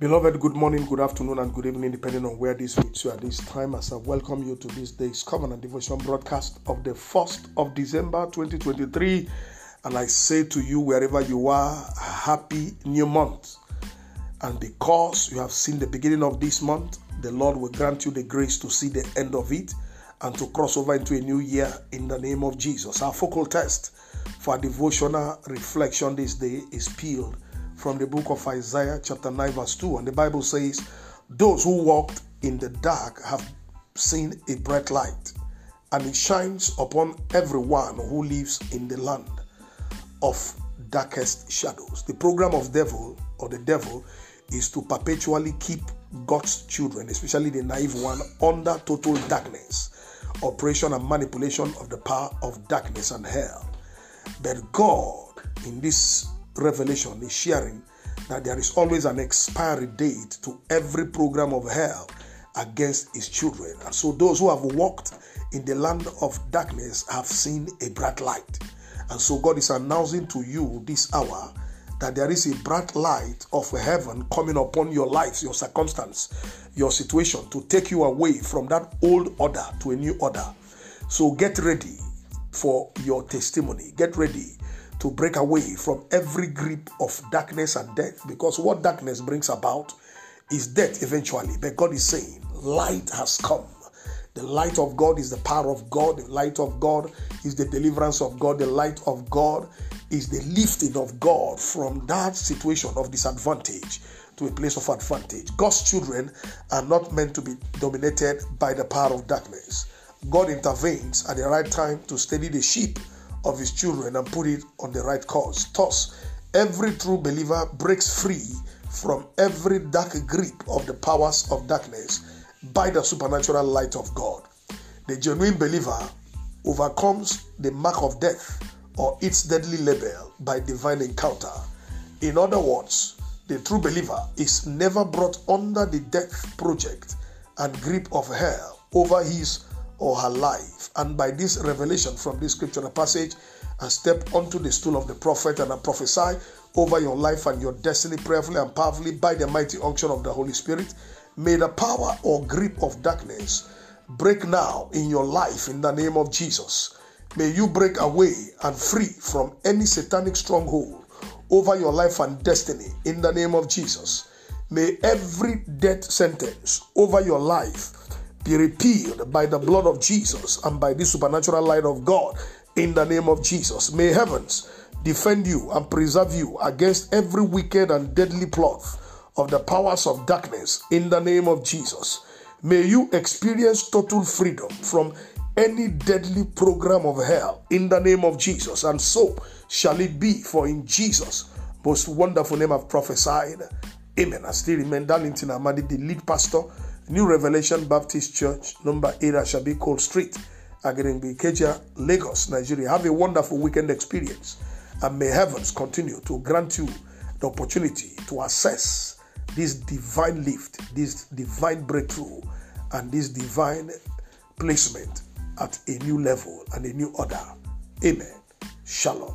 Beloved, good morning, good afternoon, and good evening, depending on where this meets you at this time. As I welcome you to this day's Covenant Devotion broadcast of the 1st of December 2023. And I say to you, wherever you are, happy new month. And because you have seen the beginning of this month, the Lord will grant you the grace to see the end of it and to cross over into a new year in the name of Jesus. Our focal test for devotional reflection this day is peeled from the book of Isaiah, chapter 9, verse 2. And the Bible says, Those who walked in the dark have seen a bright light, and it shines upon everyone who lives in the land of darkest shadows. The program of devil or the devil is to perpetually keep God's children, especially the naive one, under total darkness, operation and manipulation of the power of darkness and hell. But God, in this revelation is sharing that there is always an expiry date to every program of hell against his children. And so those who have walked in the land of darkness have seen a bright light. And so God is announcing to you this hour that there is a bright light of heaven coming upon your lives, your circumstance, your situation to take you away from that old order to a new order. So get ready for your testimony. Get ready to break away from every grip of darkness and death because what darkness brings about is death eventually. But God is saying, light has come. The light of God is the power of God. The light of God is the deliverance of God. The light of God is the lifting of God from that situation of disadvantage to a place of advantage. God's children are not meant to be dominated by the power of darkness. God intervenes at the right time to steady the sheep of his children and put it on the right course. Thus, every true believer breaks free from every dark grip of the powers of darkness by the supernatural light of God. The genuine believer overcomes the mark of death or its deadly label by divine encounter. In other words, the true believer is never brought under the death project and grip of hell over his or her life. And by this revelation from this scriptural passage, I step onto the stool of the prophet and I prophesy over your life and your destiny prayerfully and powerfully by the mighty unction of the Holy Spirit. May the power or grip of darkness break now in your life in the name of Jesus. May you break away and free from any satanic stronghold over your life and destiny in the name of Jesus. May every death sentence over your life be repealed by the blood of Jesus and by the supernatural light of God in the name of Jesus. May heavens defend you and preserve you against every wicked and deadly plot of the powers of darkness in the name of Jesus. May you experience total freedom from any deadly program of hell in the name of Jesus. And so shall it be, for in Jesus' most wonderful name I've prophesied. Amen. I still remain Darlington Amadi, the lead pastor New Revelation Baptist Church, number 8 Ashabi Cole Street, Agidingbi, Ikeja, Lagos, Nigeria. Have a wonderful weekend experience, and may heavens continue to grant you the opportunity to assess this divine lift, this divine breakthrough, and this divine placement at a new level and a new order. Amen. Shalom.